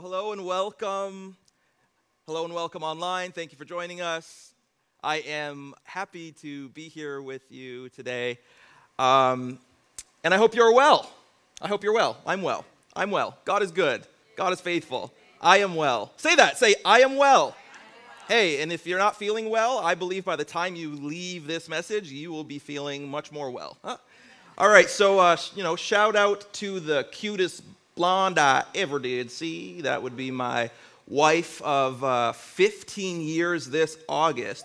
Hello and welcome. Hello and welcome online. Thank you for joining us. I am happy to be here with you today. Um, and I hope you're well. I hope you're well. I'm well. I'm well. God is good. God is faithful. I am well. Say that. Say, I am well. Hey, and if you're not feeling well, I believe by the time you leave this message, you will be feeling much more well. Huh? All right, so, uh, you know, shout out to the cutest blonde I ever did see. That would be my wife of uh, 15 years this August.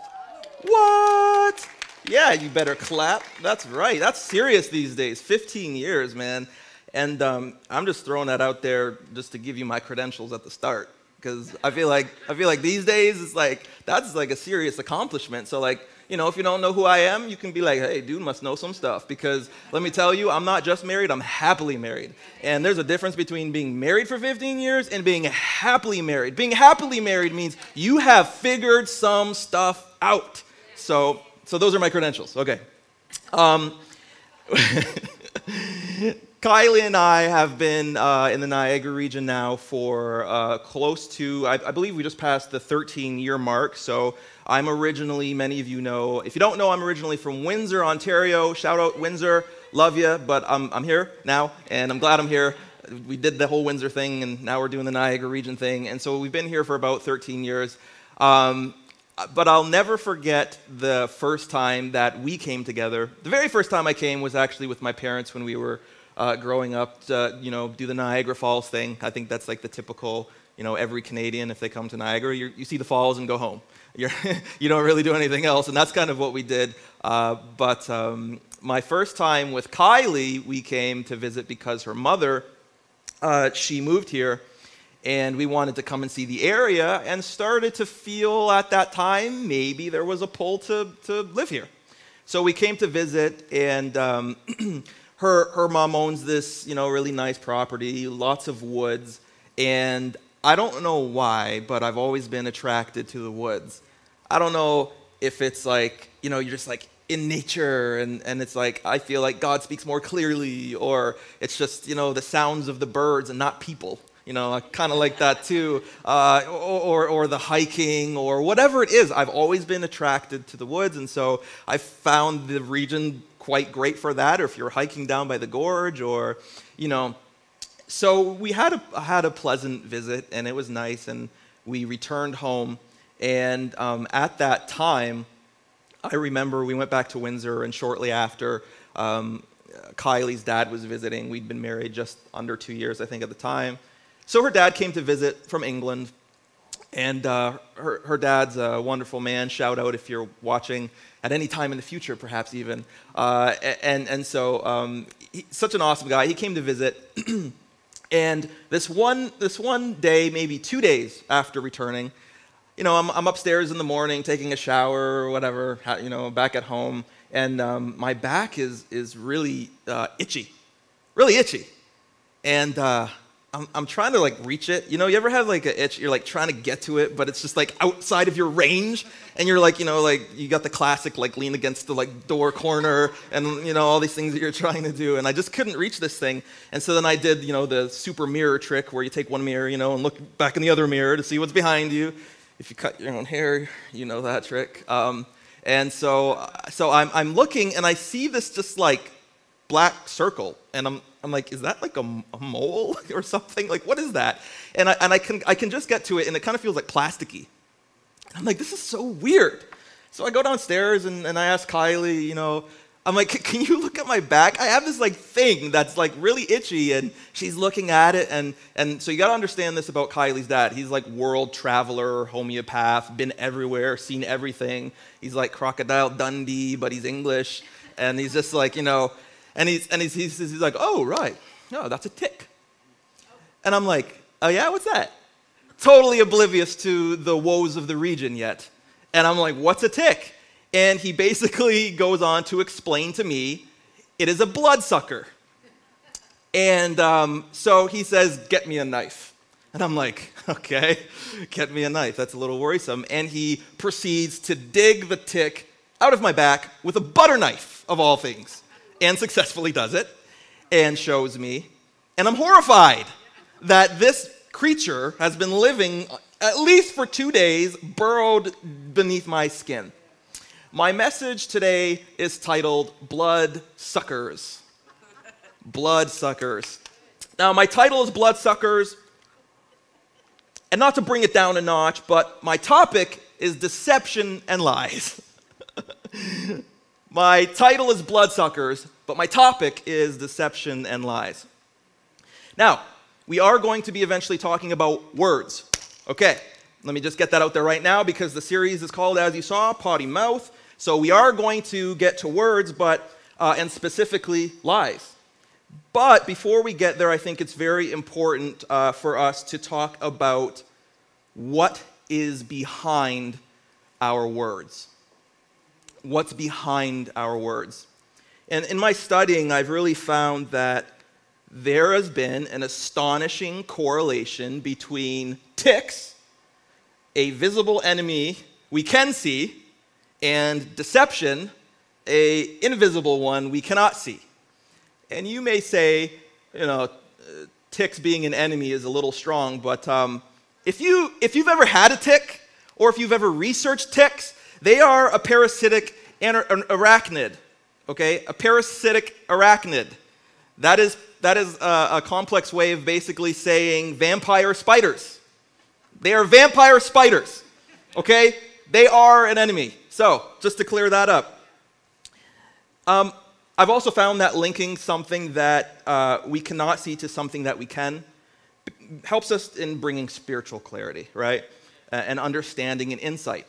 What? Yeah, you better clap. That's right. That's serious these days. 15 years, man. And um, I'm just throwing that out there just to give you my credentials at the start because I feel like I feel like these days it's like that's like a serious accomplishment. So like you know, if you don't know who I am, you can be like, hey, dude must know some stuff. Because let me tell you, I'm not just married, I'm happily married. And there's a difference between being married for 15 years and being happily married. Being happily married means you have figured some stuff out. So, so those are my credentials. Okay. Um, Kylie and I have been uh, in the Niagara region now for uh, close to, I, I, believe we just passed the 13 year mark. So I'm originally, many of you know, if you don't know, I'm originally from Windsor, Ontario. Shout out Windsor, love you, but I'm, I'm here now, and I'm glad I'm here. We did the whole Windsor thing, and now we're doing the Niagara region thing. And so we've been here for about 13 years. Um, but I'll never forget the first time that we came together. The very first time I came was actually with my parents when we were uh, growing up, to, you know, do the Niagara Falls thing. I think that's like the typical, you know, every Canadian, if they come to Niagara, you see the falls and go home. You're you don't really do anything else, and that's kind of what we did. Uh, but um, my first time with Kylie, we came to visit because her mother, uh, she moved here, and we wanted to come and see the area, and started to feel at that time maybe there was a pull to, to live here. So we came to visit, and um, her, her mom owns this, you know, really nice property, lots of woods, and I don't know why, but I've always been attracted to the woods. I don't know if it's like, you know, you're just like in nature and, and it's like, I feel like God speaks more clearly, or it's just, you know, the sounds of the birds and not people. You know, I kind of like that too. Uh, or, or the hiking or whatever it is. I've always been attracted to the woods, and so I found the region quite great for that, or if you're hiking down by the gorge, or, you know. So we had a, had a pleasant visit, and it was nice, and we returned home. And um, at that time, I remember we went back to Windsor, and shortly after, um, Kylie's dad was visiting. We'd been married just under two years, I think, at the time. So her dad came to visit from England, and uh, her, her dad's a wonderful man. Shout out if you're watching at any time in the future, perhaps even. Uh, and, and so, um, he, such an awesome guy. He came to visit. and this one, this one day, maybe two days after returning, you know, I'm, I'm upstairs in the morning taking a shower or whatever, you know, back at home, and um, my back is, is really uh, itchy, really itchy. And uh, I'm, I'm trying to like reach it. You know, you ever have like an itch, you're like trying to get to it, but it's just like outside of your range. And you're like, you know, like you got the classic like lean against the like door corner and, you know, all these things that you're trying to do. And I just couldn't reach this thing. And so then I did, you know, the super mirror trick where you take one mirror, you know, and look back in the other mirror to see what's behind you. If you cut your own hair, you know that trick. Um, and so, so I'm, I'm looking and I see this just like black circle. And I'm, I'm like, is that like a, a mole or something? Like, what is that? And, I, and I, can, I can just get to it, and it kind of feels like plasticky. I'm like, this is so weird. So I go downstairs and, and I ask Kylie, you know, I'm like, can you look at my back? I have this like thing that's like really itchy, and she's looking at it, and and so you got to understand this about Kylie's dad. He's like world traveler, homeopath, been everywhere, seen everything. He's like Crocodile Dundee, but he's English, and he's just like you know, and he's, and he's, he's, he's like, oh, right. No, that's a tick. And I'm like, oh, yeah, what's that? Totally oblivious to the woes of the region yet. And I'm like, what's a tick? And he basically goes on to explain to me it is a bloodsucker. And um, so he says, get me a knife. And I'm like, okay, get me a knife. That's a little worrisome. And he proceeds to dig the tick out of my back with a butter knife, of all things and successfully does it and shows me. And I'm horrified that this creature has been living at least for two days burrowed beneath my skin. My message today is titled Blood Suckers. Blood Suckers. Now, my title is Blood Suckers, and not to bring it down a notch, but my topic is deception and lies. my title is Bloodsuckers, but my topic is deception and lies. Now, we are going to be eventually talking about words. Okay, let me just get that out there right now because the series is called, as you saw, Potty Mouth. So we are going to get to words, but uh, and specifically lies. But before we get there, I think it's very important uh, for us to talk about what is behind our words. What's behind our words? And in my studying, I've really found that there has been an astonishing correlation between ticks, a visible enemy we can see, and deception, a invisible one we cannot see. And you may say, you know, ticks being an enemy is a little strong, but um, if, you, if you've ever had a tick, or if you've ever researched ticks, they are a parasitic arachnid, okay? A parasitic arachnid. That is, that is a, a complex way of basically saying vampire spiders. They are vampire spiders, okay? They are an enemy. So, just to clear that up. Um, I've also found that linking something that uh, we cannot see to something that we can helps us in bringing spiritual clarity, right? Uh, and understanding and insight.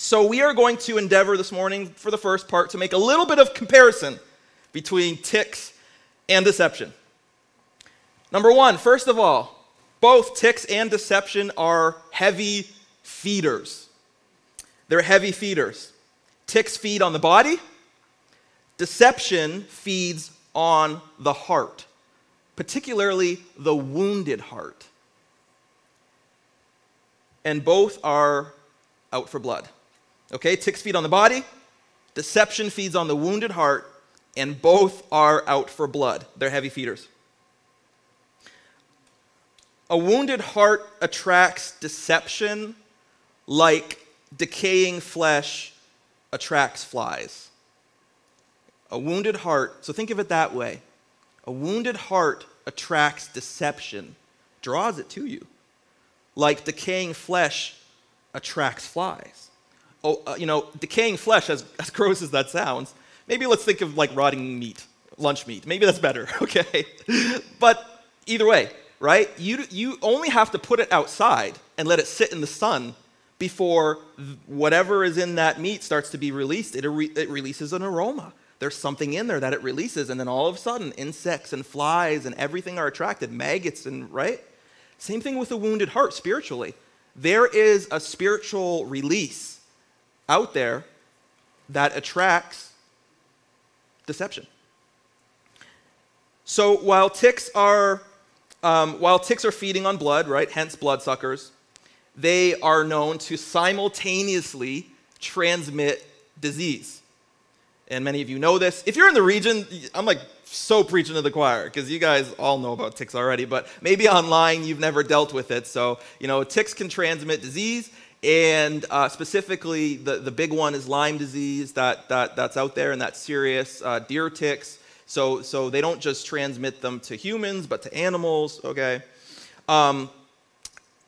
So, we are going to endeavor this morning for the first part to make a little bit of comparison between ticks and deception. Number one, first of all, both ticks and deception are heavy feeders. They're heavy feeders. Ticks feed on the body, Deception feeds on the heart, particularly the wounded heart. And both are out for blood. Okay, ticks feed on the body, deception feeds on the wounded heart, and both are out for blood. They're heavy feeders. A wounded heart attracts deception like decaying flesh attracts flies. A wounded heart, so think of it that way. A wounded heart attracts deception, draws it to you. Like decaying flesh attracts flies. Oh, uh, you know, decaying flesh, as, as gross as that sounds, maybe let's think of like rotting meat, lunch meat. Maybe that's better, okay? but either way, right? You, you only have to put it outside and let it sit in the sun before whatever is in that meat starts to be released. It, it releases an aroma there's something in there that it releases, and then all of a sudden, insects and flies and everything are attracted, maggots, and right? Same thing with the wounded heart spiritually. There is a spiritual release out there that attracts deception. So while ticks are um, while ticks are feeding on blood, right, hence bloodsuckers, they are known to simultaneously transmit disease and many of you know this. If you're in the region, I'm like so preaching to the choir because you guys all know about ticks already, but maybe online you've never dealt with it. So, you know, ticks can transmit disease, and uh, specifically the, the big one is Lyme disease that, that, that's out there and that's serious, uh, deer ticks. So, so they don't just transmit them to humans, but to animals, okay? Um,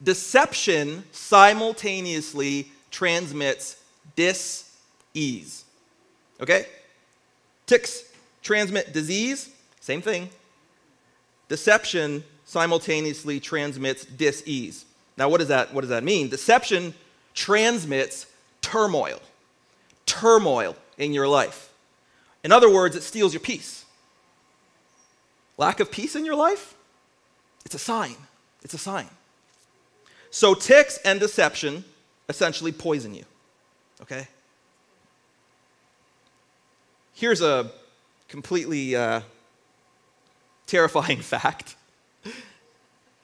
deception simultaneously transmits dis-ease. Okay? Ticks transmit disease, same thing. Deception simultaneously transmits dis-ease. Now, what does that, what does that mean? Deception transmits turmoil, turmoil in your life. In other words, it steals your peace. Lack of peace in your life? It's a sign. It's a sign. So, ticks and deception essentially poison you. Okay? Here's a completely uh, terrifying fact.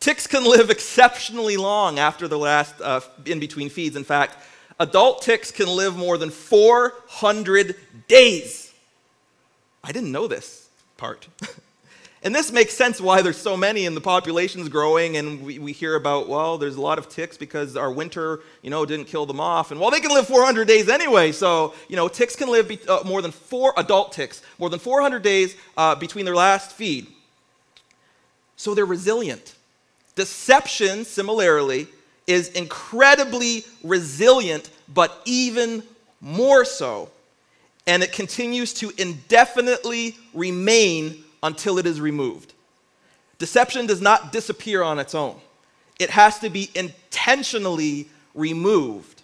Ticks can live exceptionally long after the last uh, in between feeds. In fact, adult ticks can live more than 400 days. I didn't know this part. And this makes sense why there's so many and the population's growing and we, we hear about, well, there's a lot of ticks because our winter, you know, didn't kill them off. And well, they can live 400 days anyway. So, you know, ticks can live be, uh, more than four, adult ticks, more than 400 days uh, between their last feed. So they're resilient. Deception, similarly, is incredibly resilient, but even more so. And it continues to indefinitely remain until it is removed. Deception does not disappear on its own, it has to be intentionally removed.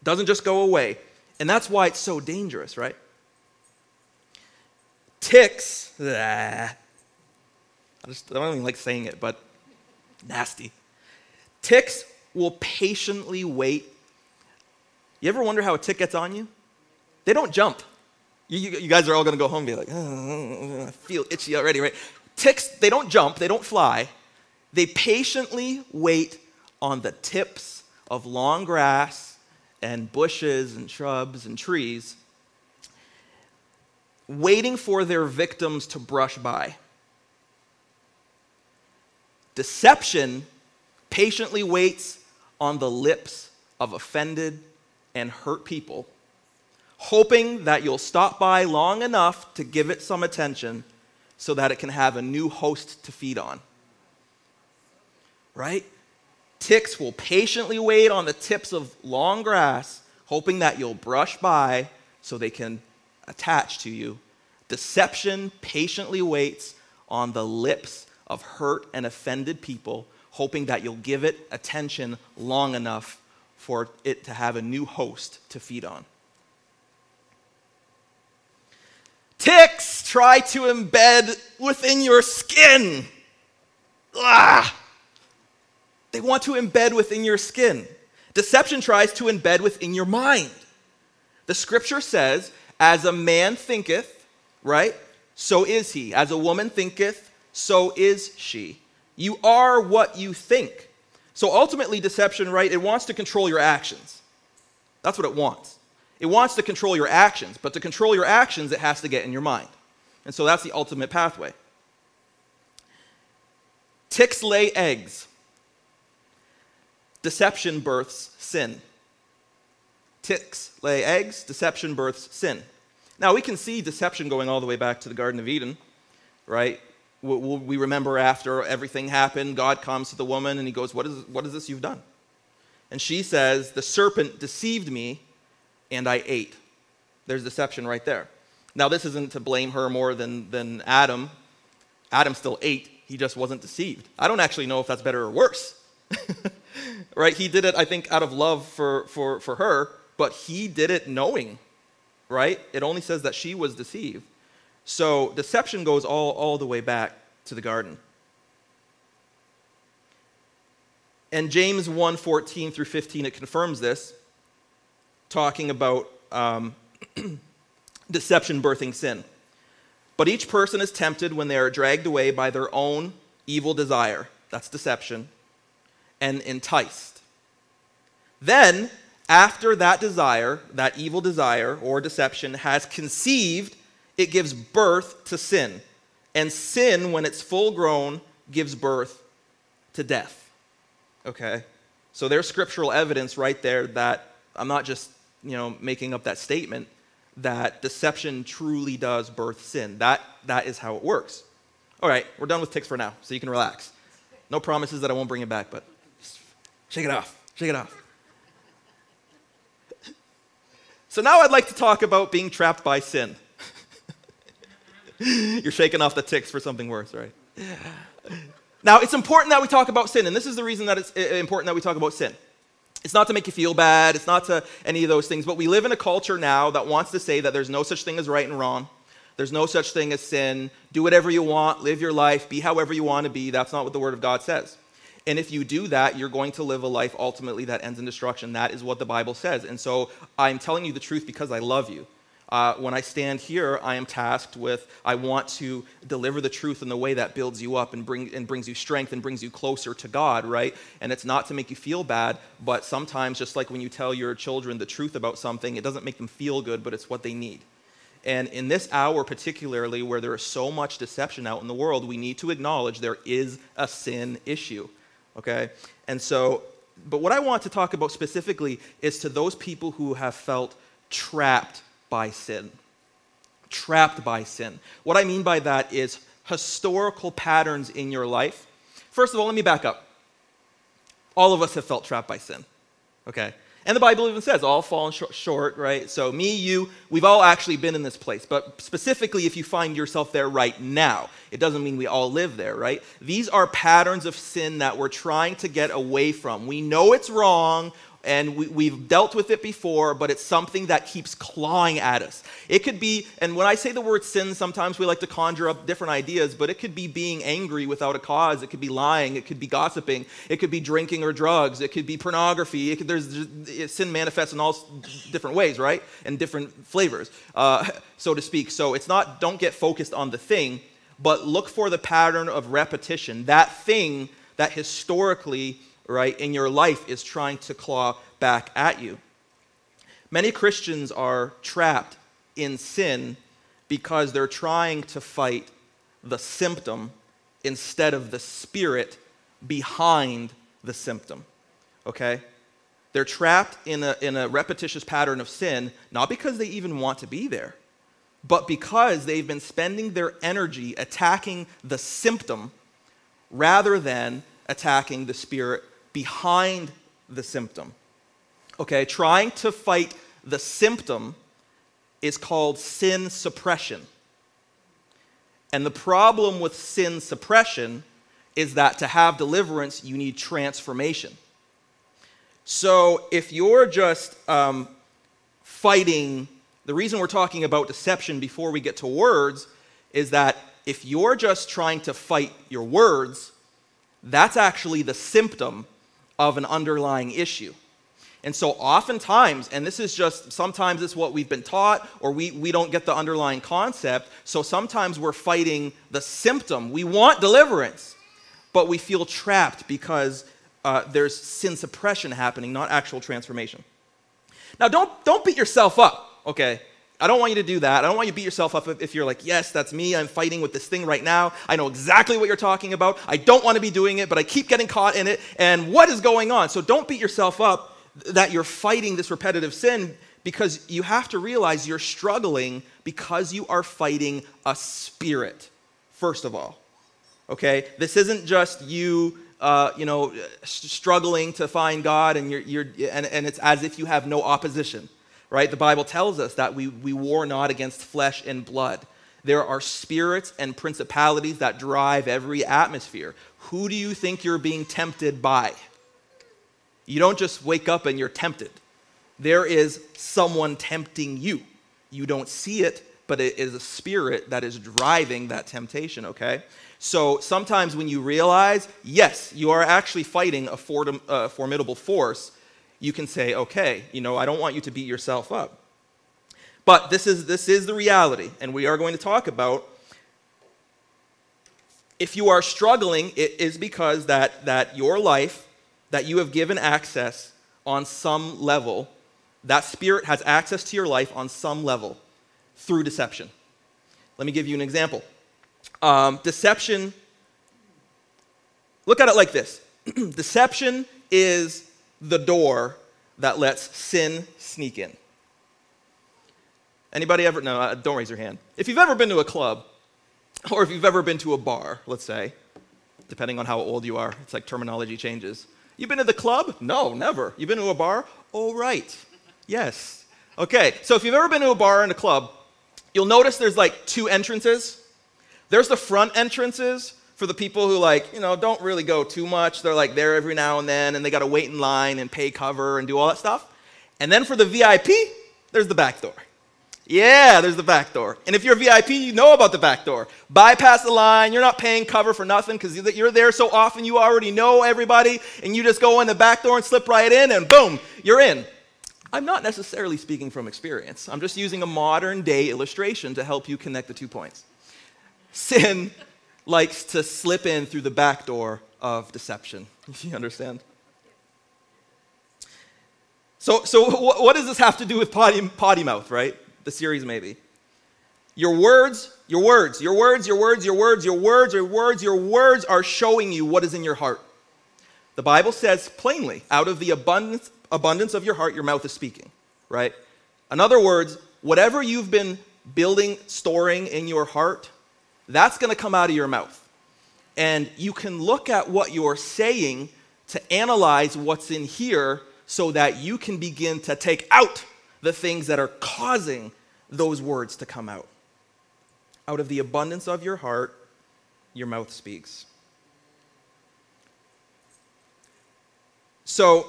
It doesn't just go away. And that's why it's so dangerous, right? Ticks, I, just, I don't even like saying it, but nasty. Ticks will patiently wait. You ever wonder how a tick gets on you? They don't jump. You, you, guys are all going to go home and be like, oh, I feel itchy already, right? Ticks, they don't jump, they don't fly. They patiently wait on the tips of long grass and bushes and shrubs and trees, waiting for their victims to brush by. Deception patiently waits on the lips of offended and hurt people hoping that you'll stop by long enough to give it some attention so that it can have a new host to feed on. Right? Ticks will patiently wait on the tips of long grass, hoping that you'll brush by so they can attach to you. Deception patiently waits on the lips of hurt and offended people, hoping that you'll give it attention long enough for it to have a new host to feed on. Ticks try to embed within your skin. Ah! They want to embed within your skin. Deception tries to embed within your mind. The scripture says, as a man thinketh, right? So is he. As a woman thinketh, so is she. You are what you think. So ultimately, deception, right? It wants to control your actions. That's what it wants. It wants to control your actions, but to control your actions, it has to get in your mind. And so that's the ultimate pathway. Ticks lay eggs. Deception births sin. Ticks lay eggs, deception births sin. Now, we can see deception going all the way back to the Garden of Eden, right? We remember after everything happened, God comes to the woman and he goes, What is, what is this you've done? And she says, The serpent deceived me and I ate. There's deception right there. Now, this isn't to blame her more than, than Adam. Adam still ate, he just wasn't deceived. I don't actually know if that's better or worse. right? He did it, I think, out of love for, for, for her, but he did it knowing, right? It only says that she was deceived. So deception goes all, all the way back to the garden. And James 1 14 through 15, it confirms this talking about um, deception birthing sin. But each person is tempted when they are dragged away by their own evil desire. That's deception. And enticed. Then, after that desire, that evil desire or deception has conceived, it gives birth to sin. And sin, when it's full grown, gives birth to death. Okay? So there's scriptural evidence right there that I'm not just you know, making up that statement that deception truly does birth sin. That, that is how it works. All right, we're done with ticks for now, so you can relax. No promises that I won't bring it back, but shake it off. Shake it off. So now I'd like to talk about being trapped by sin. You're shaking off the ticks for something worse, right? Now, it's important that we talk about sin, and this is the reason that it's important that we talk about sin. It's not to make you feel bad, it's not to any of those things, but we live in a culture now that wants to say that there's no such thing as right and wrong. There's no such thing as sin. Do whatever you want, live your life, be however you want to be. That's not what the Word of God says. And if you do that, you're going to live a life ultimately that ends in destruction. That is what the Bible says. And so I'm telling you the truth because I love you. Uh, when I stand here, I am tasked with, I want to deliver the truth in the way that builds you up and, bring, and brings you strength and brings you closer to God, right? And it's not to make you feel bad, but sometimes, just like when you tell your children the truth about something, it doesn't make them feel good, but it's what they need. And in this hour, particularly where there is so much deception out in the world, we need to acknowledge there is a sin issue. Okay? And so, but what I want to talk about specifically is to those people who have felt trapped by sin. Trapped by sin. What I mean by that is historical patterns in your life. First of all, let me back up. All of us have felt trapped by sin. Okay? And the Bible even says, all fallen sh- short, right? So, me, you, we've all actually been in this place. But specifically, if you find yourself there right now, it doesn't mean we all live there, right? These are patterns of sin that we're trying to get away from. We know it's wrong and we, have dealt with it before, but it's something that keeps clawing at us. It could be, and when I say the word sin, sometimes we like to conjure up different ideas, but it could be being angry without a cause. It could be lying. It could be gossiping. It could be drinking or drugs. It could be pornography. Could, there's, it, sin manifests in all different ways, right? And different flavors, uh, so to speak. So it's not, don't get focused on the thing, but look for the pattern of repetition. That thing that historically right, in your life is trying to claw back at you. Many Christians are trapped in sin because they're trying to fight the symptom instead of the spirit behind the symptom. Okay? They're trapped in a, in a repetitious pattern of sin, not because they even want to be there, but because they've been spending their energy attacking the symptom rather than attacking the spirit behind the symptom. Okay, trying to fight the symptom is called sin suppression. And the problem with sin suppression is that to have deliverance, you need transformation. So if you're just um, fighting, the reason we're talking about deception before we get to words is that if you're just trying to fight your words, that's actually the symptom of an underlying issue. And so, oftentimes, and this is just sometimes it's what we've been taught, or we, we don't get the underlying concept. So, sometimes we're fighting the symptom. We want deliverance, but we feel trapped because uh, there's sin suppression happening, not actual transformation. Now, don't, don't beat yourself up, okay? I don't want you to do that. I don't want you to beat yourself up if you're like, yes, that's me. I'm fighting with this thing right now. I know exactly what you're talking about. I don't want to be doing it, but I keep getting caught in it. And what is going on? So don't beat yourself up that you're fighting this repetitive sin because you have to realize you're struggling because you are fighting a spirit, first of all. Okay? This isn't just you. Uh, you know, struggling to find God, and you're, you're and, and it's as if you have no opposition right? The Bible tells us that we, we war not against flesh and blood. There are spirits and principalities that drive every atmosphere. Who do you think you're being tempted by? You don't just wake up and you're tempted. There is someone tempting you. You don't see it, but it is a spirit that is driving that temptation, okay? So sometimes when you realize, yes, you are actually fighting a uh, formidable force, you can say, okay, you know, I don't want you to beat yourself up. But this is, this is the reality, and we are going to talk about if you are struggling, it is because that, that your life, that you have given access on some level, that spirit has access to your life on some level through deception. Let me give you an example. Um, deception, look at it like this deception is the door that lets sin sneak in. Anybody ever? No, uh, don't raise your hand. If you've ever been to a club, or if you've ever been to a bar, let's say, depending on how old you are, it's like terminology changes. You've been to the club? No, never. You've been to a bar? Oh, right. Yes. Okay, so if you've ever been to a bar and a club, you'll notice there's like two entrances. There's the front entrances, for the people who like, you know, don't really go too much. They're like there every now and then and they got to wait in line and pay cover and do all that stuff. And then for the VIP, there's the back door. Yeah, there's the back door. And if you're a VIP, you know about the back door. Bypass the line. You're not paying cover for nothing because you're there so often you already know everybody and you just go in the back door and slip right in and boom, you're in. I'm not necessarily speaking from experience. I'm just using a modern day illustration to help you connect the two points. Sin likes to slip in through the back door of deception. You understand? So, so what, does this have to do with potty, potty mouth, right? The series, maybe. Your words, your words, your words, your words, your words, your words, your words, your words are showing you what is in your heart. The Bible says plainly, out of the abundance, abundance of your heart, your mouth is speaking, right? In other words, whatever you've been building, storing in your heart, that's going to come out of your mouth. And you can look at what you're saying to analyze what's in here so that you can begin to take out the things that are causing those words to come out. Out of the abundance of your heart, your mouth speaks. So,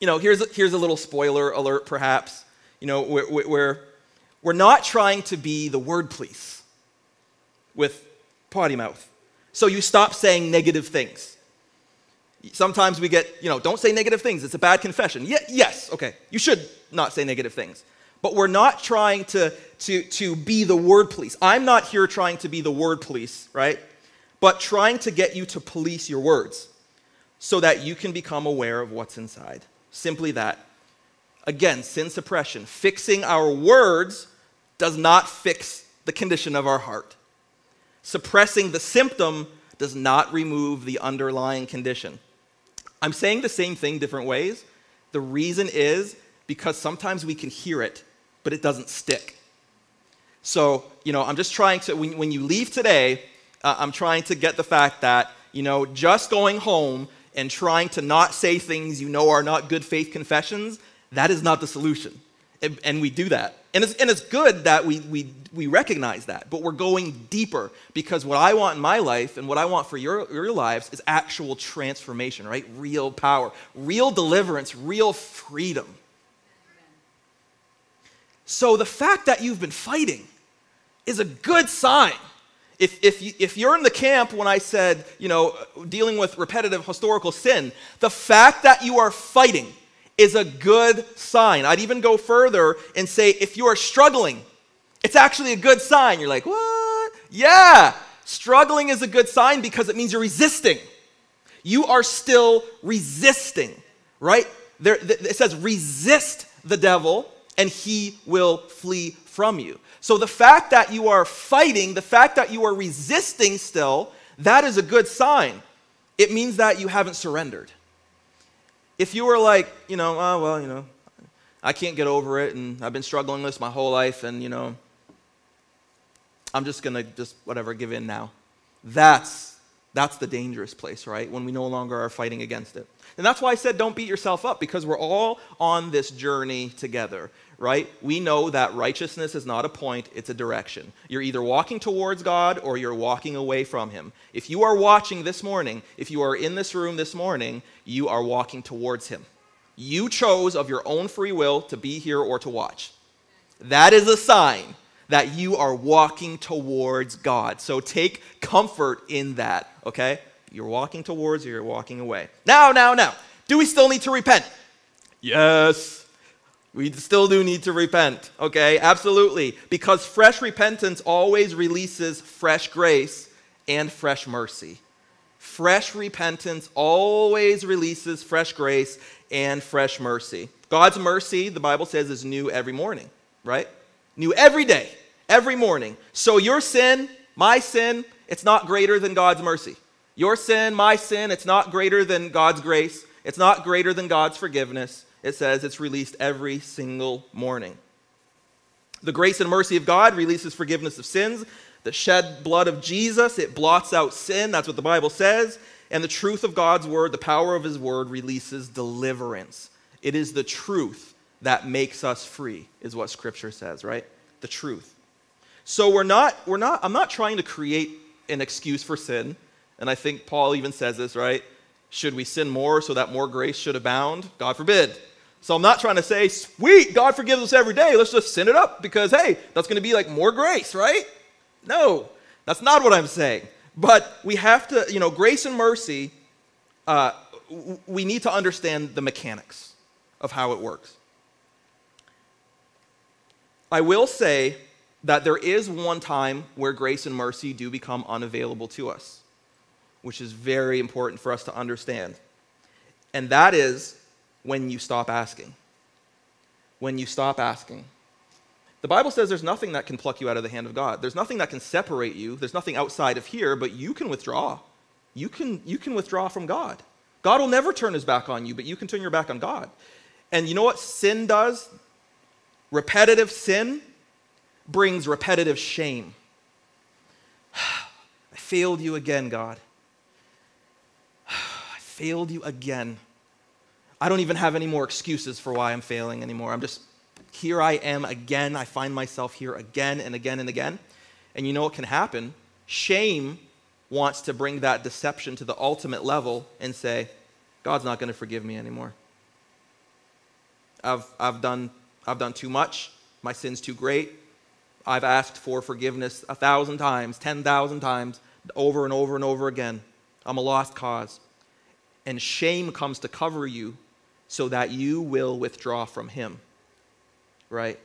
you know, here's a, here's a little spoiler alert, perhaps. You know, we're, we're, we're not trying to be the word police with potty mouth. So you stop saying negative things. Sometimes we get, you know, don't say negative things. It's a bad confession. Yes, okay. You should not say negative things. But we're not trying to, to, to be the word police. I'm not here trying to be the word police, right? But trying to get you to police your words so that you can become aware of what's inside. Simply that. Again, sin suppression. Fixing our words does not fix the condition of our heart. Suppressing the symptom does not remove the underlying condition. I'm saying the same thing different ways. The reason is because sometimes we can hear it, but it doesn't stick. So, you know, I'm just trying to, when, when you leave today, uh, I'm trying to get the fact that, you know, just going home and trying to not say things you know are not good faith confessions, that is not the solution. And, and we do that. And it's, and it's good that we, we, we recognize that, but we're going deeper because what I want in my life and what I want for your, your lives is actual transformation, right? Real power, real deliverance, real freedom. So the fact that you've been fighting is a good sign. If, if, you, if you're in the camp when I said, you know, dealing with repetitive historical sin, the fact that you are fighting is a good sign. I'd even go further and say if you are struggling, it's actually a good sign. You're like, what? Yeah, struggling is a good sign because it means you're resisting. You are still resisting, right? There, it says, resist the devil and he will flee from you. So the fact that you are fighting, the fact that you are resisting still, that is a good sign. It means that you haven't surrendered. If you were like, you know, oh, well, you know, I can't get over it and I've been struggling with this my whole life and, you know, I'm just going to just whatever give in now. That's that's the dangerous place, right? When we no longer are fighting against it. And that's why I said don't beat yourself up because we're all on this journey together, right? We know that righteousness is not a point, it's a direction. You're either walking towards God or you're walking away from Him. If you are watching this morning, if you are in this room this morning, you are walking towards Him. You chose of your own free will to be here or to watch. That is a sign that you are walking towards God. So take comfort in that, okay? You're walking towards or you're walking away. Now, now, now, do we still need to repent? Yes. We still do need to repent, okay? Absolutely. Because fresh repentance always releases fresh grace and fresh mercy. Fresh repentance always releases fresh grace and fresh mercy. God's mercy, the Bible says, is new every morning, right? New every day every morning. So your sin, my sin, it's not greater than God's mercy. Your sin, my sin, it's not greater than God's grace. It's not greater than God's forgiveness. It says it's released every single morning. The grace and mercy of God releases forgiveness of sins. The shed blood of Jesus, it blots out sin. That's what the Bible says. And the truth of God's word, the power of his word, releases deliverance. It is the truth that makes us free, is what scripture says, right? The truth. So we're not, we're not, I'm not trying to create an excuse for sin. And I think Paul even says this, right? Should we sin more so that more grace should abound? God forbid. So I'm not trying to say, sweet, God forgives us every day. Let's just sin it up because, hey, that's going to be like more grace, right? No, that's not what I'm saying. But we have to, you know, grace and mercy, uh, we need to understand the mechanics of how it works. I will say that there is one time where grace and mercy do become unavailable to us, which is very important for us to understand. And that is when you stop asking. When you stop asking. The Bible says there's nothing that can pluck you out of the hand of God. There's nothing that can separate you. There's nothing outside of here, but you can withdraw. You can, you can withdraw from God. God will never turn his back on you, but you can turn your back on God. And you know what sin does? Repetitive sin brings repetitive shame. I failed you again, God. I failed you again. I don't even have any more excuses for why I'm failing anymore. I'm just, here I am again. I find myself here again and again and again. And you know what can happen? Shame wants to bring that deception to the ultimate level and say, God's not going to forgive me anymore. I've, I've, done, I've done too much. My sin's too great. I've asked for forgiveness a thousand times, 10,000 times, over and over and over again. I'm a lost cause. And shame comes to cover you so that you will withdraw from Him. Right?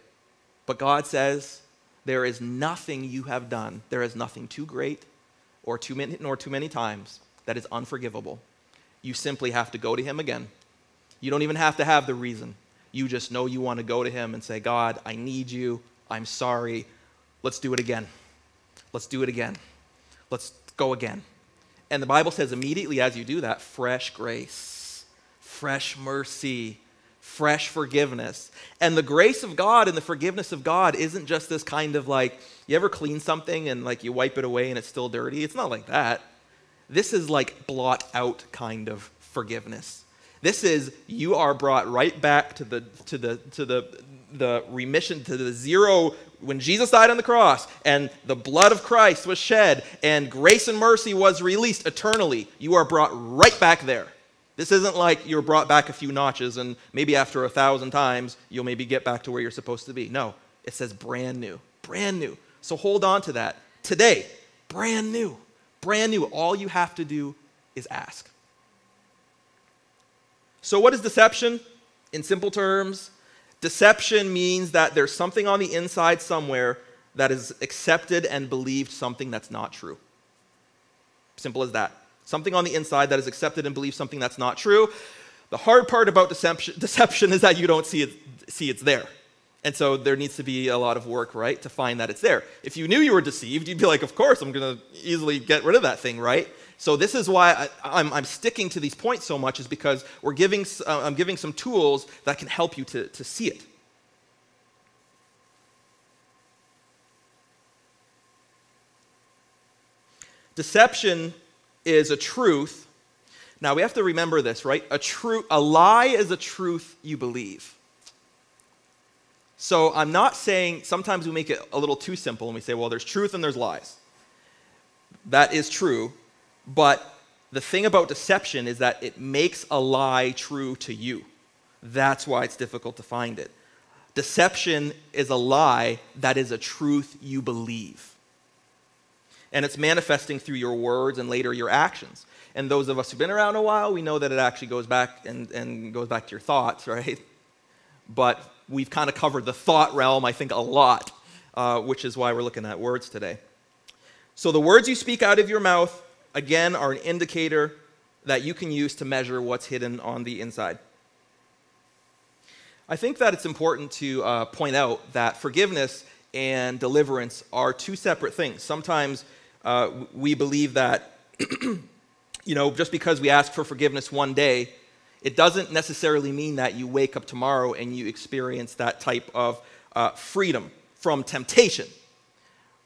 But God says, there is nothing you have done, there is nothing too great or too many, nor too many times that is unforgivable. You simply have to go to Him again. You don't even have to have the reason. You just know you want to go to Him and say, God, I need you. I'm sorry. Let's do it again. Let's do it again. Let's go again. And the Bible says immediately as you do that, fresh grace, fresh mercy, fresh forgiveness. And the grace of God and the forgiveness of God isn't just this kind of like, you ever clean something and like you wipe it away and it's still dirty? It's not like that. This is like blot out kind of forgiveness. This is you are brought right back to the to the to the the remission to the zero when Jesus died on the cross and the blood of Christ was shed and grace and mercy was released eternally. You are brought right back there. This isn't like you're brought back a few notches and maybe after a thousand times you'll maybe get back to where you're supposed to be. No, it says brand new, brand new. So hold on to that. Today, brand new, brand new. All you have to do is ask. So, what is deception? In simple terms, deception means that there's something on the inside somewhere that is accepted and believed something that's not true. Simple as that. Something on the inside that is accepted and believed something that's not true. The hard part about deception, deception is that you don't see it, see it's there. And so there needs to be a lot of work, right, to find that it's there. If you knew you were deceived, you'd be like, of course, I'm going to easily get rid of that thing, right? So this is why I, am sticking to these points so much is because we're giving, uh, I'm giving some tools that can help you to, to see it. Deception is a truth. Now we have to remember this, right? A true a lie is a truth you believe. So I'm not saying sometimes we make it a little too simple and we say, well, there's truth and there's lies. That is true, but the thing about deception is that it makes a lie true to you. That's why it's difficult to find it. Deception is a lie that is a truth you believe. And it's manifesting through your words and later your actions. And those of us who've been around a while, we know that it actually goes back and, and goes back to your thoughts, right? But we've kind of covered the thought realm, I think, a lot, uh, which is why we're looking at words today. So the words you speak out of your mouth again, are an indicator that you can use to measure what's hidden on the inside. I think that it's important to uh, point out that forgiveness and deliverance are two separate things. Sometimes uh, we believe that, you know, just because we ask for forgiveness one day, it doesn't necessarily mean that you wake up tomorrow and you experience that type of uh, freedom from temptation.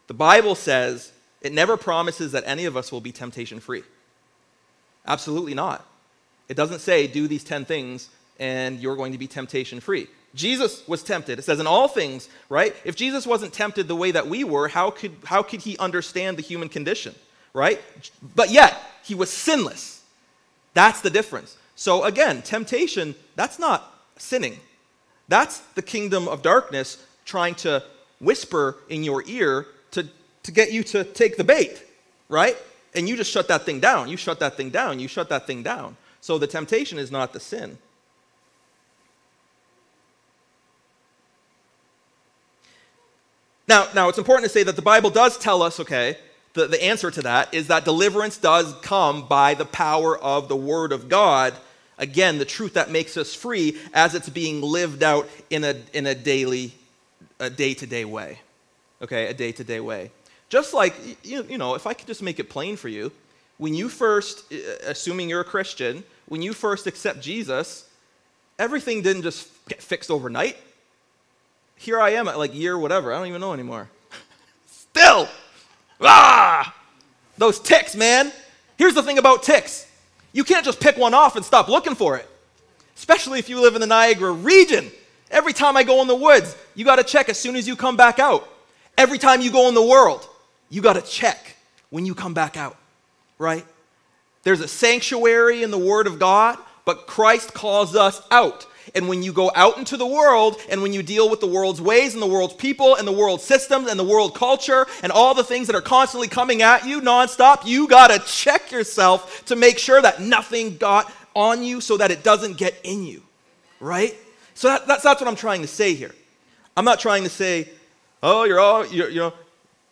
The Bible says it never promises that any of us will be temptation free. Absolutely not. It doesn't say, do these 10 things and you're going to be temptation free. Jesus was tempted. It says in all things, right? If Jesus wasn't tempted the way that we were, how could, how could he understand the human condition, right? But yet, he was sinless. That's the difference. So again, temptation, that's not sinning. That's the kingdom of darkness trying to whisper in your ear to to get you to take the bait, right? And you just shut that thing down. You shut that thing down. You shut that thing down. So the temptation is not the sin. Now, now it's important to say that the Bible does tell us, okay, the, the answer to that is that deliverance does come by the power of the Word of God. Again, the truth that makes us free as it's being lived out in a, in a daily a day to day way. Okay, a day to day way. Just like, you, you know, if I could just make it plain for you, when you first, uh, assuming you're a Christian, when you first accept Jesus, everything didn't just get fixed overnight. Here I am at like year whatever, I don't even know anymore. Still, ah, those ticks, man. Here's the thing about ticks you can't just pick one off and stop looking for it, especially if you live in the Niagara region. Every time I go in the woods, you got to check as soon as you come back out. Every time you go in the world, you got to check when you come back out, right? There's a sanctuary in the Word of God, but Christ calls us out. And when you go out into the world and when you deal with the world's ways and the world's people and the world systems and the world culture and all the things that are constantly coming at you nonstop, you got to check yourself to make sure that nothing got on you so that it doesn't get in you, right? So that, that's, that's what I'm trying to say here. I'm not trying to say, oh, you're all, you're, you know,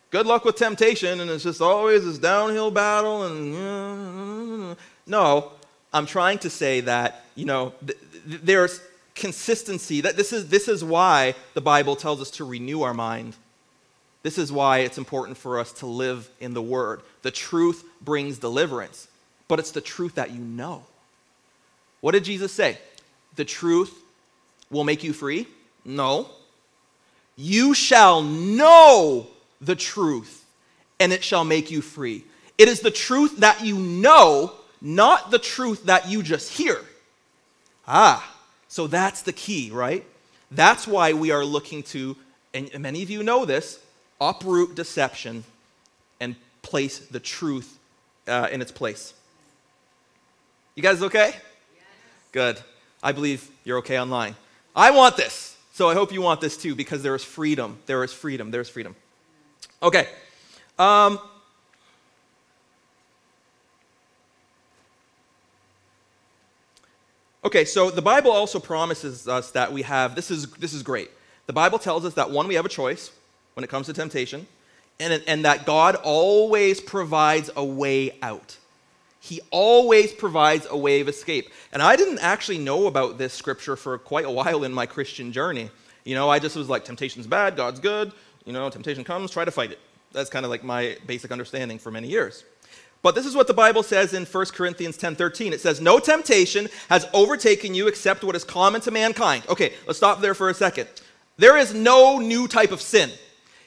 good luck with temptation and it's just always this downhill battle and no i'm trying to say that you know th- th- there's consistency. That this is this is why the bible tells us to renew our mind. This is why it's important for us to live in the word. The truth brings deliverance but it's the truth that you know. What did jesus say? The truth will make you free? No. You shall know the truth, and it shall make you free. It is the truth that you know, not the truth that you just hear. Ah, so that's the key, right? That's why we are looking to, and many of you know this, uproot deception and place the truth uh, in its place. You guys okay? Yes. Good. I believe you're okay online. I want this. So I hope you want this too because there is freedom. There is freedom. There is freedom. Okay. Um, okay, so the Bible also promises us that we have this is, this is great. The Bible tells us that one, we have a choice when it comes to temptation, and, and that God always provides a way out. He always provides a way of escape. And I didn't actually know about this scripture for quite a while in my Christian journey. You know, I just was like, temptation's bad, God's good. You know, temptation comes, try to fight it. That's kind of like my basic understanding for many years. But this is what the Bible says in 1 Corinthians 10:13. It says, "No temptation has overtaken you except what is common to mankind." Okay, let's stop there for a second. There is no new type of sin.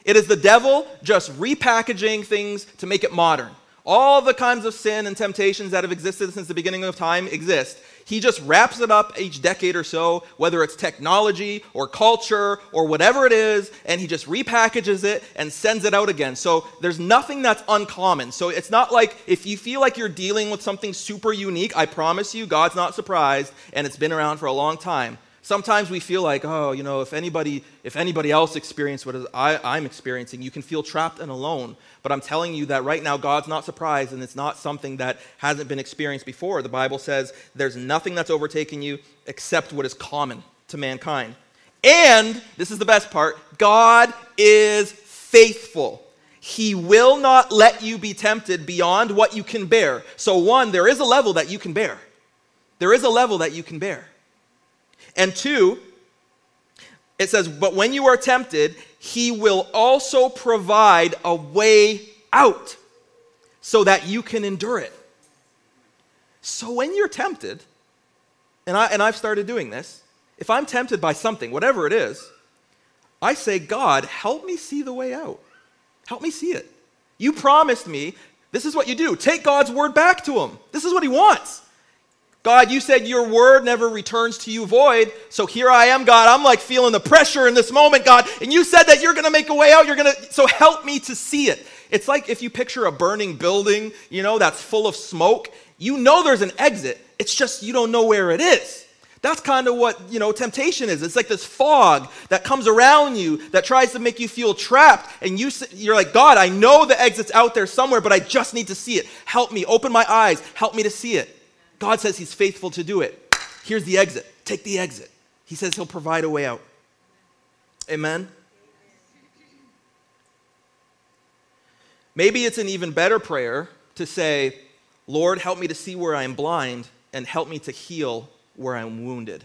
It is the devil just repackaging things to make it modern. All the kinds of sin and temptations that have existed since the beginning of time exist. He just wraps it up each decade or so, whether it's technology or culture or whatever it is, and he just repackages it and sends it out again. So there's nothing that's uncommon. So it's not like if you feel like you're dealing with something super unique, I promise you, God's not surprised, and it's been around for a long time. Sometimes we feel like, oh, you know, if anybody, if anybody else experienced what I, am experiencing, you can feel trapped and alone. But I'm telling you that right now, God's not surprised, and it's not something that hasn't been experienced before. The Bible says there's nothing that's overtaken you except what is common to mankind. And this is the best part God is faithful. He will not let you be tempted beyond what you can bear. So, one, there is a level that you can bear. There is a level that you can bear. And two, it says, But when you are tempted, he will also provide a way out so that you can endure it. So when you're tempted, and, I, and I've started doing this, if I'm tempted by something, whatever it is, I say, God, help me see the way out. Help me see it. You promised me, this is what you do take God's word back to him. This is what he wants. God, you said your word never returns to you void. So here I am, God. I'm like feeling the pressure in this moment, God. And you said that you're going to make a way out. You're going to, so help me to see it. It's like if you picture a burning building, you know, that's full of smoke. You know there's an exit. It's just you don't know where it is. That's kind of what, you know, temptation is. It's like this fog that comes around you that tries to make you feel trapped. And you, you're like, God, I know the exit's out there somewhere, but I just need to see it. Help me. Open my eyes. Help me to see it. God says He's faithful to do it. Here's the exit. Take the exit. He says He'll provide a way out. Amen? Maybe it's an even better prayer to say, Lord, help me to see where I am blind and help me to heal where I'm wounded.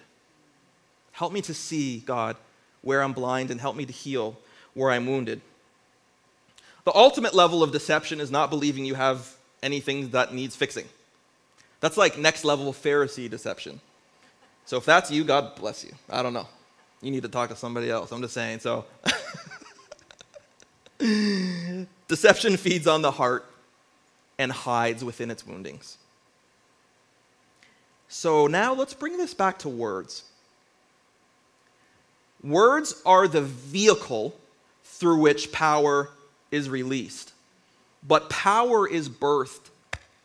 Help me to see, God, where I'm blind and help me to heal where I'm wounded. The ultimate level of deception is not believing you have anything that needs fixing. That's like next level Pharisee deception. So if that's you, God bless you. I don't know. You need to talk to somebody else. I'm just saying. So deception feeds on the heart and hides within its woundings. So now let's bring this back to words. Words are the vehicle through which power is released, but power is birthed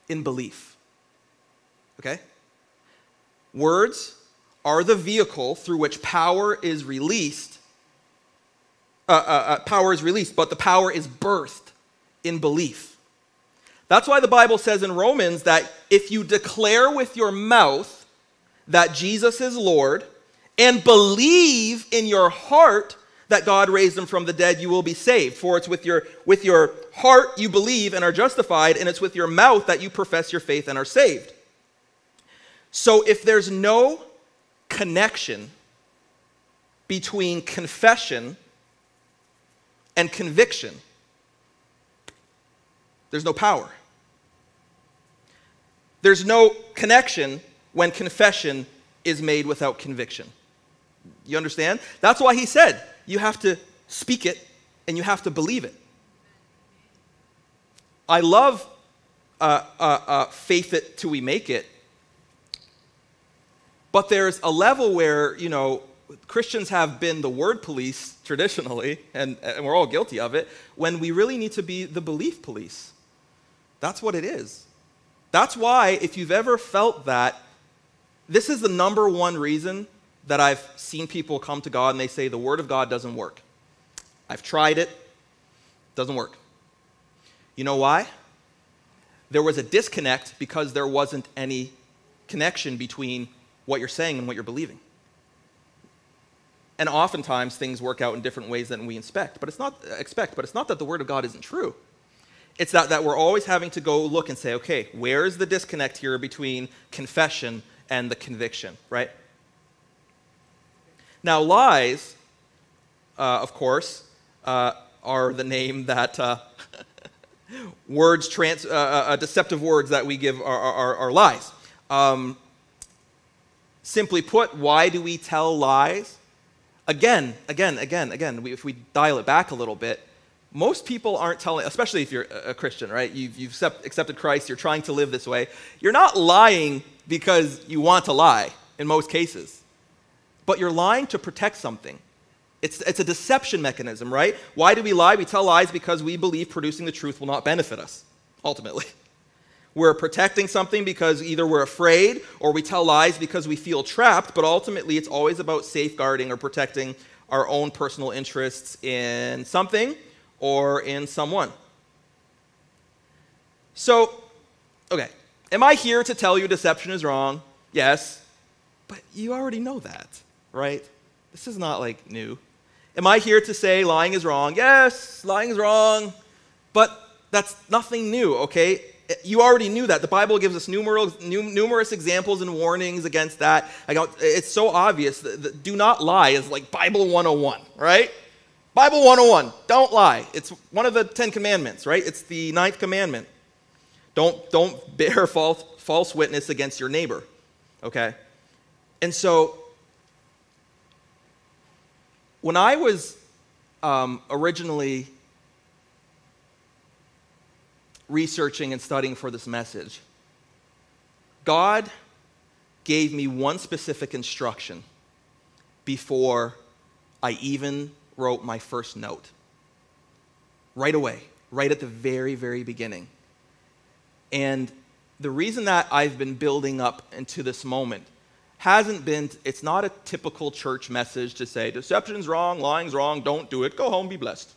in belief. Okay? Words are the vehicle through which power is released. Uh, uh, uh, power is released, but the power is birthed in belief. That's why the Bible says in Romans that if you declare with your mouth that Jesus is Lord and believe in your heart that God raised him from the dead, you will be saved. For it's with your, with your heart you believe and are justified, and it's with your mouth that you profess your faith and are saved. So if there's no connection between confession and conviction, there's no power. There's no connection when confession is made without conviction. You understand? That's why he said you have to speak it and you have to believe it. I love uh, uh, uh, faith it till we make it, but there's a level where, you know, Christians have been the word police traditionally, and, and we're all guilty of it, when we really need to be the belief police. That's what it is. That's why, if you've ever felt that, this is the number one reason that I've seen people come to God and they say, the Word of God doesn't work. I've tried it, doesn't work. You know why? There was a disconnect because there wasn't any connection between what you're saying and what you're believing. And oftentimes things work out in different ways than we expect, but it's not expect, but it's not that the word of God isn't true. It's that, that we're always having to go look and say, okay, where is the disconnect here between confession and the conviction, right? Now, lies, uh, of course, uh, are the name that uh, words, trans, uh, uh, uh, deceptive words that we give are, are, are lies. Um, simply put, why do we tell lies? Again, again, again, again, we, if we dial it back a little bit, most people aren't telling, especially if you're a Christian, right? You've, you've accepted Christ, you're trying to live this way. You're not lying because you want to lie in most cases, but you're lying to protect something. It's, it's a deception mechanism, right? Why do we lie? We tell lies because we believe producing the truth will not benefit us, ultimately. We're protecting something because either we're afraid or we tell lies because we feel trapped, but ultimately it's always about safeguarding or protecting our own personal interests in something or in someone. So, okay, am I here to tell you deception is wrong? Yes, but you already know that, right? This is not like new. Am I here to say lying is wrong? Yes, lying is wrong, but that's nothing new, okay? You already knew that. The Bible gives us numerous, numerous examples and warnings against that. It's so obvious. Do not lie is like Bible 101, right? Bible 101, don't lie. It's one of the Ten Commandments, right? It's the ninth commandment. Don't, don't bear false, false witness against your neighbor, okay? And so, when I was um, originally researching and studying for this message, God gave me one specific instruction before I even wrote my first note. Right away, right at the very, very beginning. And the reason that I've been building up into this moment hasn't been, it's not a typical church message to say, deception's wrong, lying's wrong, don't do it, go home, be blessed.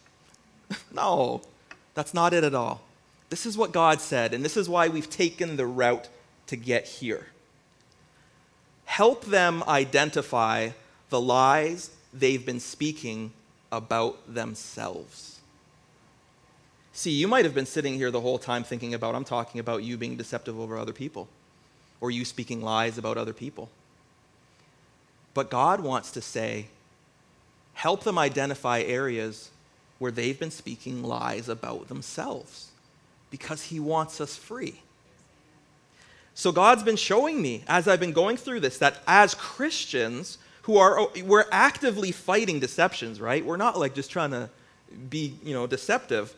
no, that's not it at all. This is what God said, and this is why we've taken the route to get here. Help them identify the lies they've been speaking about themselves. See, you might have been sitting here the whole time thinking about, I'm talking about you being deceptive over other people, or you speaking lies about other people. But God wants to say, help them identify areas where they've been speaking lies about themselves because He wants us free. So God's been showing me as I've been going through this that as Christians who are we're actively fighting deceptions, right? We're not like just trying to be, you know, deceptive,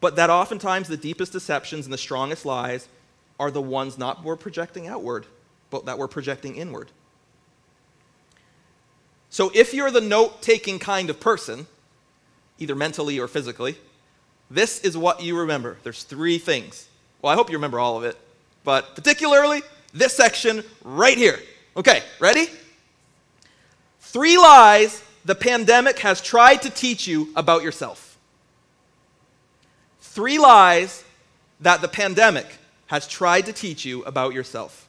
but that oftentimes the deepest deceptions and the strongest lies are the ones not we're projecting outward, but that we're projecting inward. So if you're the note-taking kind of person, either mentally or physically, this is what you remember. There's three things. Well, I hope you remember all of it but particularly this section right here. Okay, ready? Three lies the pandemic has tried to teach you about yourself. Three lies that the pandemic has tried to teach you about yourself.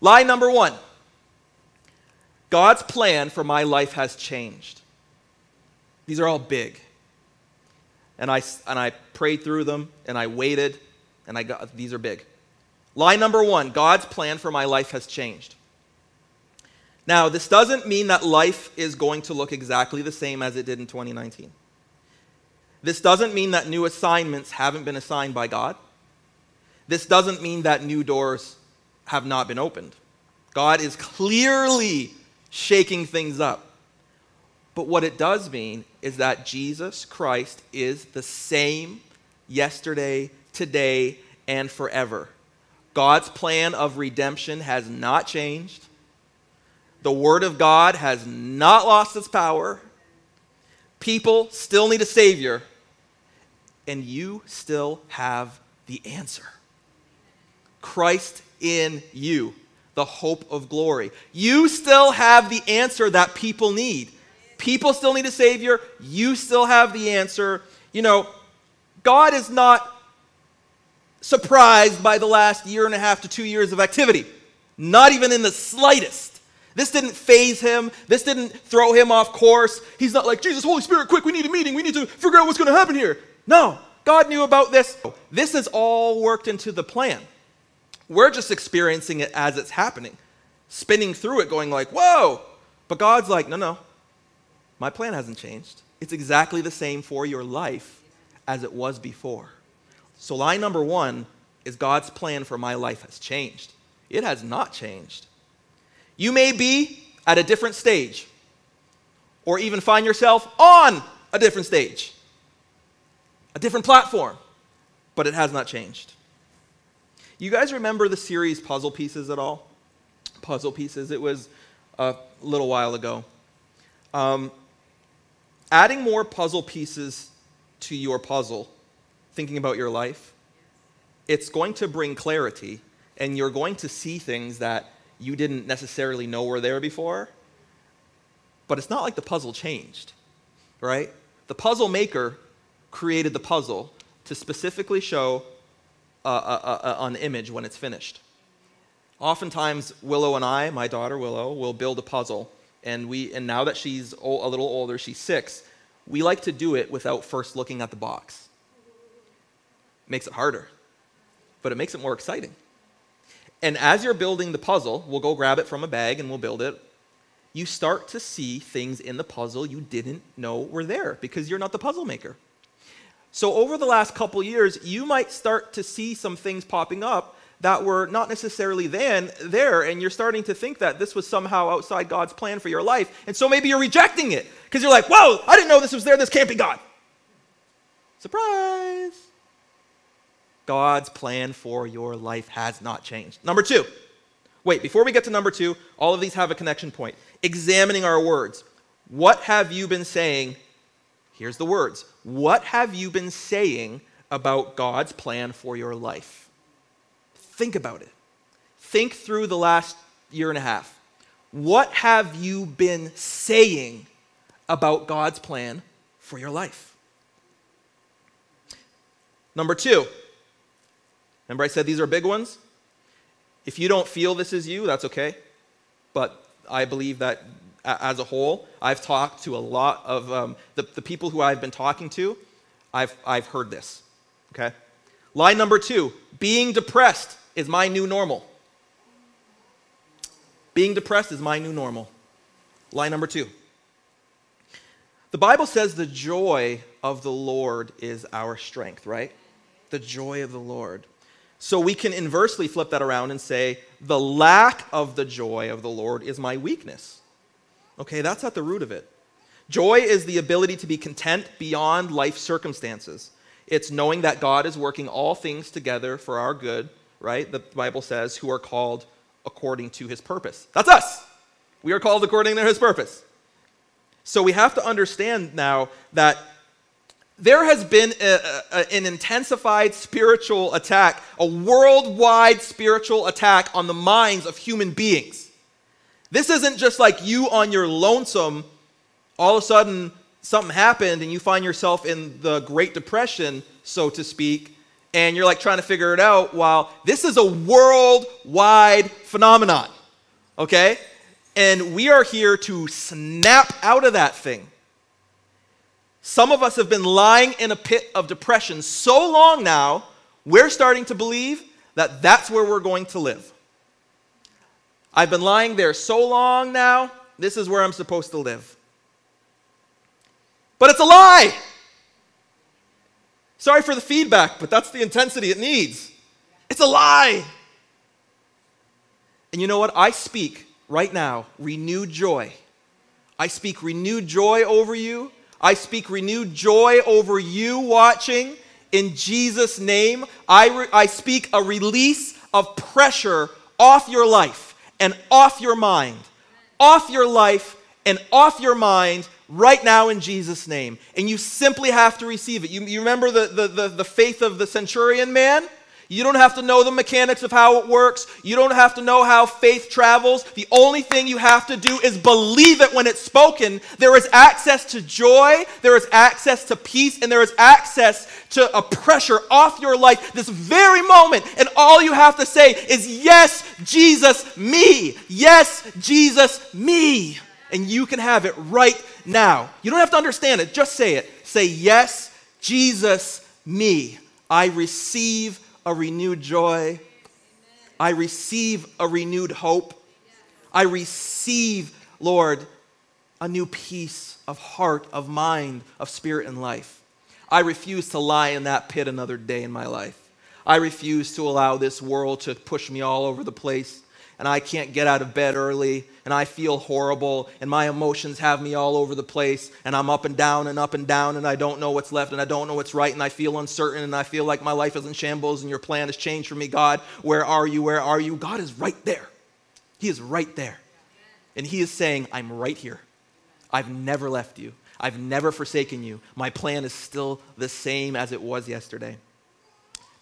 Lie number one God's plan for my life has changed. These are all big. And I, and I prayed through them and I waited and I got these are big. Lie number one God's plan for my life has changed. Now, this doesn't mean that life is going to look exactly the same as it did in 2019. This doesn't mean that new assignments haven't been assigned by God. This doesn't mean that new doors have not been opened. God is clearly shaking things up. But what it does mean is that Jesus Christ is the same yesterday, today, and forever. God's plan of redemption has not changed. The Word of God has not lost its power. People still need a Savior, and you still have the answer. Christ in you, the hope of glory. You still have the answer that people need. People still need a Savior. You still have the answer. You know, God is not surprised by the last year and a half to two years of activity. Not even in the slightest. This didn't faze him. This didn't throw him off course. He's not like, Jesus, Holy Spirit, quick, we need a meeting. We need to figure out what's going to happen here. No, God knew about this. This is all worked into the plan. We're just experiencing it as it's happening, spinning through it, going like, whoa. But God's like, no, no, my plan hasn't changed. It's exactly the same for your life as it was before. So, line number one is God's plan for my life has changed. It has not changed. You may be at a different stage, or even find yourself on a different stage, a different platform, but it has not changed. You guys remember the series Puzzle Pieces at all? Puzzle Pieces. It was a little while ago. Um, adding more puzzle pieces to your puzzle thinking about your life, it's going to bring clarity and you're going to see things that you didn't necessarily know were there before. But it's not like the puzzle changed, right? The puzzle maker created the puzzle to specifically show an image when it's finished. Oftentimes, Willow and I, my daughter Willow, will build a puzzle, and we and now that she's a little older, she's six, we like to do it without first looking at the box makes it harder, but it makes it more exciting. And as you're building the puzzle, we'll go grab it from a bag and we'll build it. You start to see things in the puzzle you didn't know were there because you're not the puzzle maker. So, over the last couple years, you might start to see some things popping up that were not necessarily then there, and you're starting to think that this was somehow outside God's plan for your life. And so maybe you're rejecting it because you're like, whoa, I didn't know this was there. This can't be God. Surprise. God's plan for your life has not changed. Number two, wait, before we get to number two, all of these have a connection point. Examining our words. What have you been saying? Here's the words. What have you been saying about God's plan for your life? Think about it. Think through the last year and a half. What have you been saying about God's plan for your life? Number two, Remember, I said these are big ones? If you don't feel this is you, that's okay. But I believe that as a whole, I've talked to a lot of um, the, the people who I've been talking to, I've, I've heard this. Okay? Line number two being depressed is my new normal. Being depressed is my new normal. Line number two. The Bible says the joy of the Lord is our strength, right? The joy of the Lord. So we can inversely flip that around and say, the lack of the joy of the Lord is my weakness. Okay, that's at the root of it. Joy is the ability to be content beyond life circumstances. It's knowing that God is working all things together for our good, right? The Bible says, who are called according to his purpose. That's us. We are called according to his purpose. So we have to understand now that there has been a, a, an intensified spiritual attack, a worldwide spiritual attack on the minds of human beings. This isn't just like you on your lonesome, all of a sudden something happened and you find yourself in the Great Depression, so to speak, and you're like trying to figure it out. While this is a worldwide phenomenon, okay? And we are here to snap out of that thing. Some of us have been lying in a pit of depression so long now, we're starting to believe that that's where we're going to live. I've been lying there so long now, this is where I'm supposed to live. But it's a lie. Sorry for the feedback, but that's the intensity it needs. It's a lie. And you know what? I speak right now renewed joy. I speak renewed joy over you. I speak renewed joy over you watching. In Jesus' name, I, re- I speak a release of pressure off your life and off your mind. Off your life and off your mind right now in Jesus' name. And you simply have to receive it. You, you remember the, the, the, the faith of the centurion man? You don't have to know the mechanics of how it works. You don't have to know how faith travels. The only thing you have to do is believe it when it's spoken. There is access to joy, there is access to peace, and there is access to a pressure off your life this very moment. And all you have to say is, Yes, Jesus, me. Yes, Jesus, me. And you can have it right now. You don't have to understand it, just say it. Say, Yes, Jesus, me. I receive a renewed joy. I receive a renewed hope. I receive, Lord, a new peace of heart, of mind, of spirit, and life. I refuse to lie in that pit another day in my life. I refuse to allow this world to push me all over the place and I can't get out of bed early and I feel horrible and my emotions have me all over the place and I'm up and down and up and down and I don't know what's left and I don't know what's right and I feel uncertain and I feel like my life is in shambles and your plan has changed for me. God, where are you? Where are you? God is right there. He is right there. And He is saying, I'm right here. I've never left you. I've never forsaken you. My plan is still the same as it was yesterday.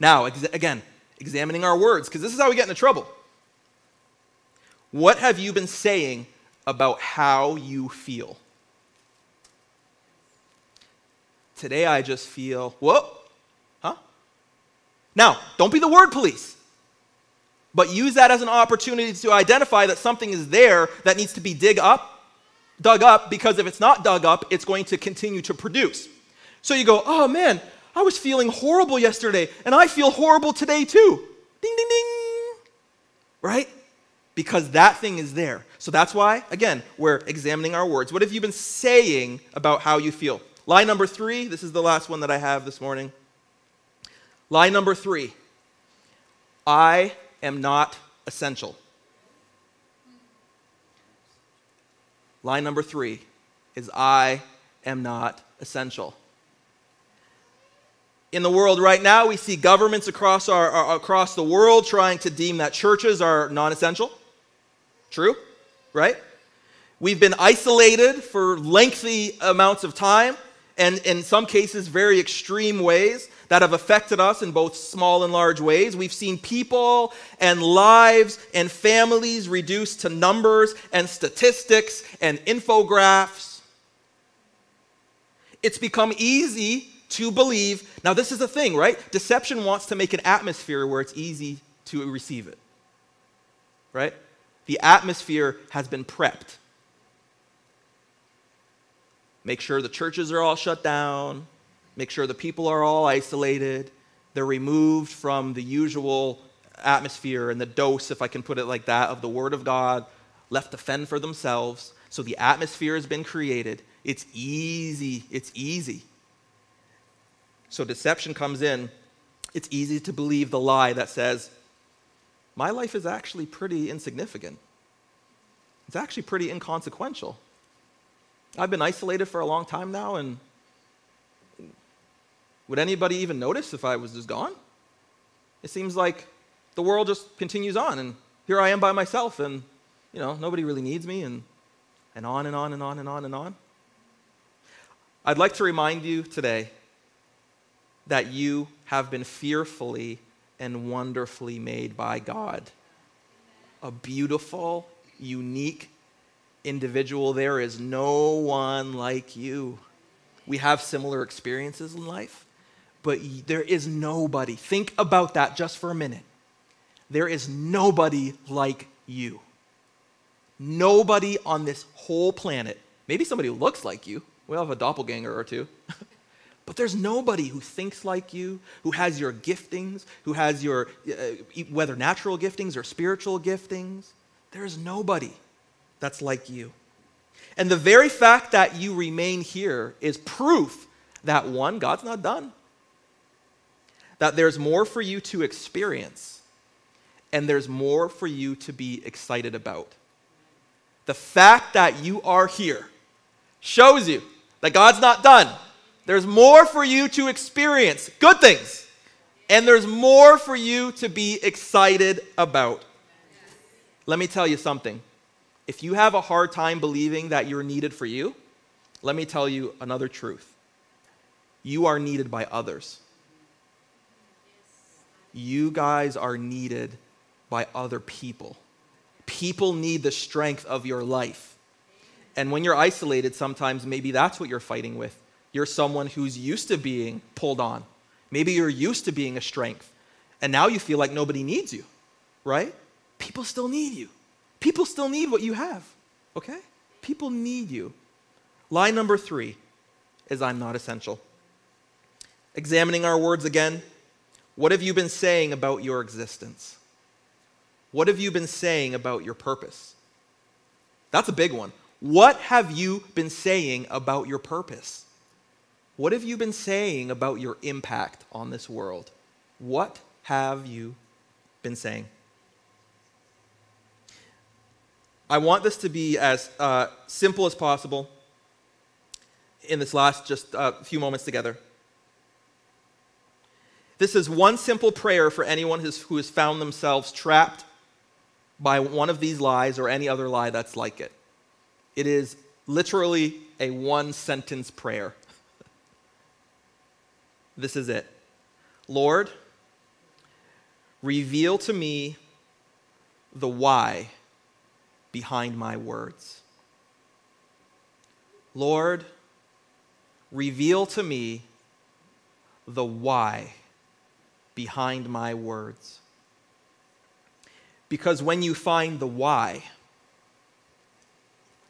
Now, ex- again, examining our words, because this is how we get into trouble. What have you been saying about how you feel? Today I just feel, whoa, huh? Now, don't be the word police, but use that as an opportunity to identify that something is there that needs to be dig up, dug up, because if it's not dug up, it's going to continue to produce. So you go, oh man, I was feeling horrible yesterday, and I feel horrible today too. Ding, ding, ding. Right? Because that thing is there. So that's why, again, we're examining our words. What have you been saying about how you feel? Lie number three, this is the last one that I have this morning. Lie number three I am not essential. Lie number three is I am not essential in the world right now, we see governments across, our, across the world trying to deem that churches are non essential. True? Right? We've been isolated for lengthy amounts of time, and in some cases, very extreme ways that have affected us in both small and large ways. We've seen people and lives and families reduced to numbers and statistics and infographics. It's become easy to believe. Now, this is the thing, right? Deception wants to make an atmosphere where it's easy to receive it, right? The atmosphere has been prepped. Make sure the churches are all shut down. Make sure the people are all isolated. They're removed from the usual atmosphere and the dose, if I can put it like that, of the Word of God, left to fend for themselves. So the atmosphere has been created. It's easy. It's easy. So deception comes in. It's easy to believe the lie that says, my life is actually pretty insignificant. It's actually pretty inconsequential. I've been isolated for a long time now, and would anybody even notice if I was just gone? It seems like the world just continues on, and here I am by myself, and you know, nobody really needs me, and, and on and on and on and on and on. I'd like to remind you today that you have been fearfully and wonderfully made by God. A beautiful, unique individual. There is no one like you. We have similar experiences in life, but there is nobody. Think about that just for a minute. There is nobody like you. Nobody on this whole planet. Maybe somebody looks like you. We have a doppelganger or two. but there's nobody who thinks like you, who has your giftings, who has your, uh, whether natural giftings or spiritual giftings. There's nobody that's like you. And the very fact that you remain here is proof that one, God's not done, that there's more for you to experience and there's more for you to be excited about. The fact that you are here shows you that God's not done. There's more for you to experience, good things, and there's more for you to be excited about. Let me tell you something. If you have a hard time believing that you're needed for you, let me tell you another truth. You are needed by others. You guys are needed by other people. People need the strength of your life. And when you're isolated, sometimes maybe that's what you're fighting with. You're someone who's used to being pulled on. Maybe you're used to being a strength. And now you feel like nobody needs you, right? People still need you. People still need what you have, okay? People need you. Line number three is I'm not essential. Examining our words again, what have you been saying about your existence? What have you been saying about your purpose? That's a big one. What have you been saying about your purpose? What have you been saying about your impact on this world? What have you been saying? I want this to be as uh, simple as possible in this last just uh, few moments together. This is one simple prayer for anyone who has found themselves trapped by one of these lies or any other lie that's like it. It is literally a one sentence prayer. This is it Lord, reveal to me the why behind my words. Lord, reveal to me the why behind my words. Because when you find the why,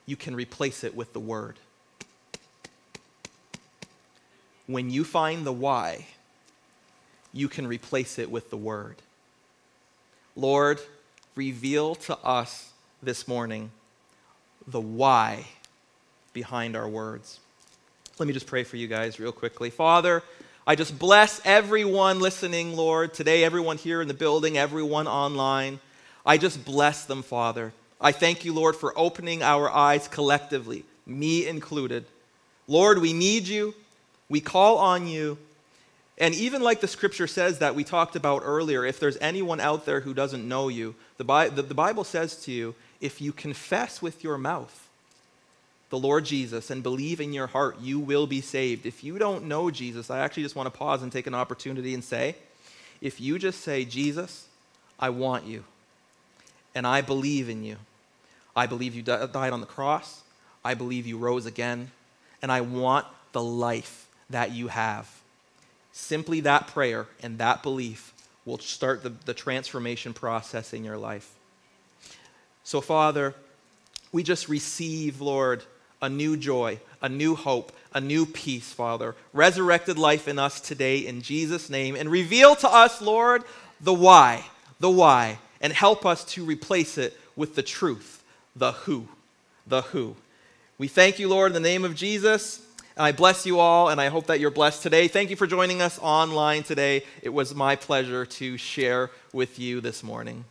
you can replace it with the word. When you find the why, you can replace it with the word. Lord, reveal to us this morning the why behind our words. Let me just pray for you guys real quickly. Father, I just bless everyone listening, Lord, today, everyone here in the building, everyone online. I just bless them, Father. I thank you, Lord, for opening our eyes collectively, me included. Lord, we need you. We call on you. And even like the scripture says that we talked about earlier, if there's anyone out there who doesn't know you, the, Bi- the, the Bible says to you, if you confess with your mouth the Lord Jesus and believe in your heart, you will be saved. If you don't know Jesus, I actually just want to pause and take an opportunity and say, if you just say, Jesus, I want you and I believe in you. I believe you died on the cross. I believe you rose again. And I want the life that you have. Simply that prayer and that belief will start the, the transformation process in your life. So, Father, we just receive, Lord, a new joy, a new hope, a new peace, Father. Resurrected life in us today in Jesus' name. And reveal to us, Lord, the why, the why and help us to replace it with the truth, the who, the who. We thank you, Lord, in the name of Jesus. And I bless you all, and I hope that you're blessed today. Thank you for joining us online today. It was my pleasure to share with you this morning.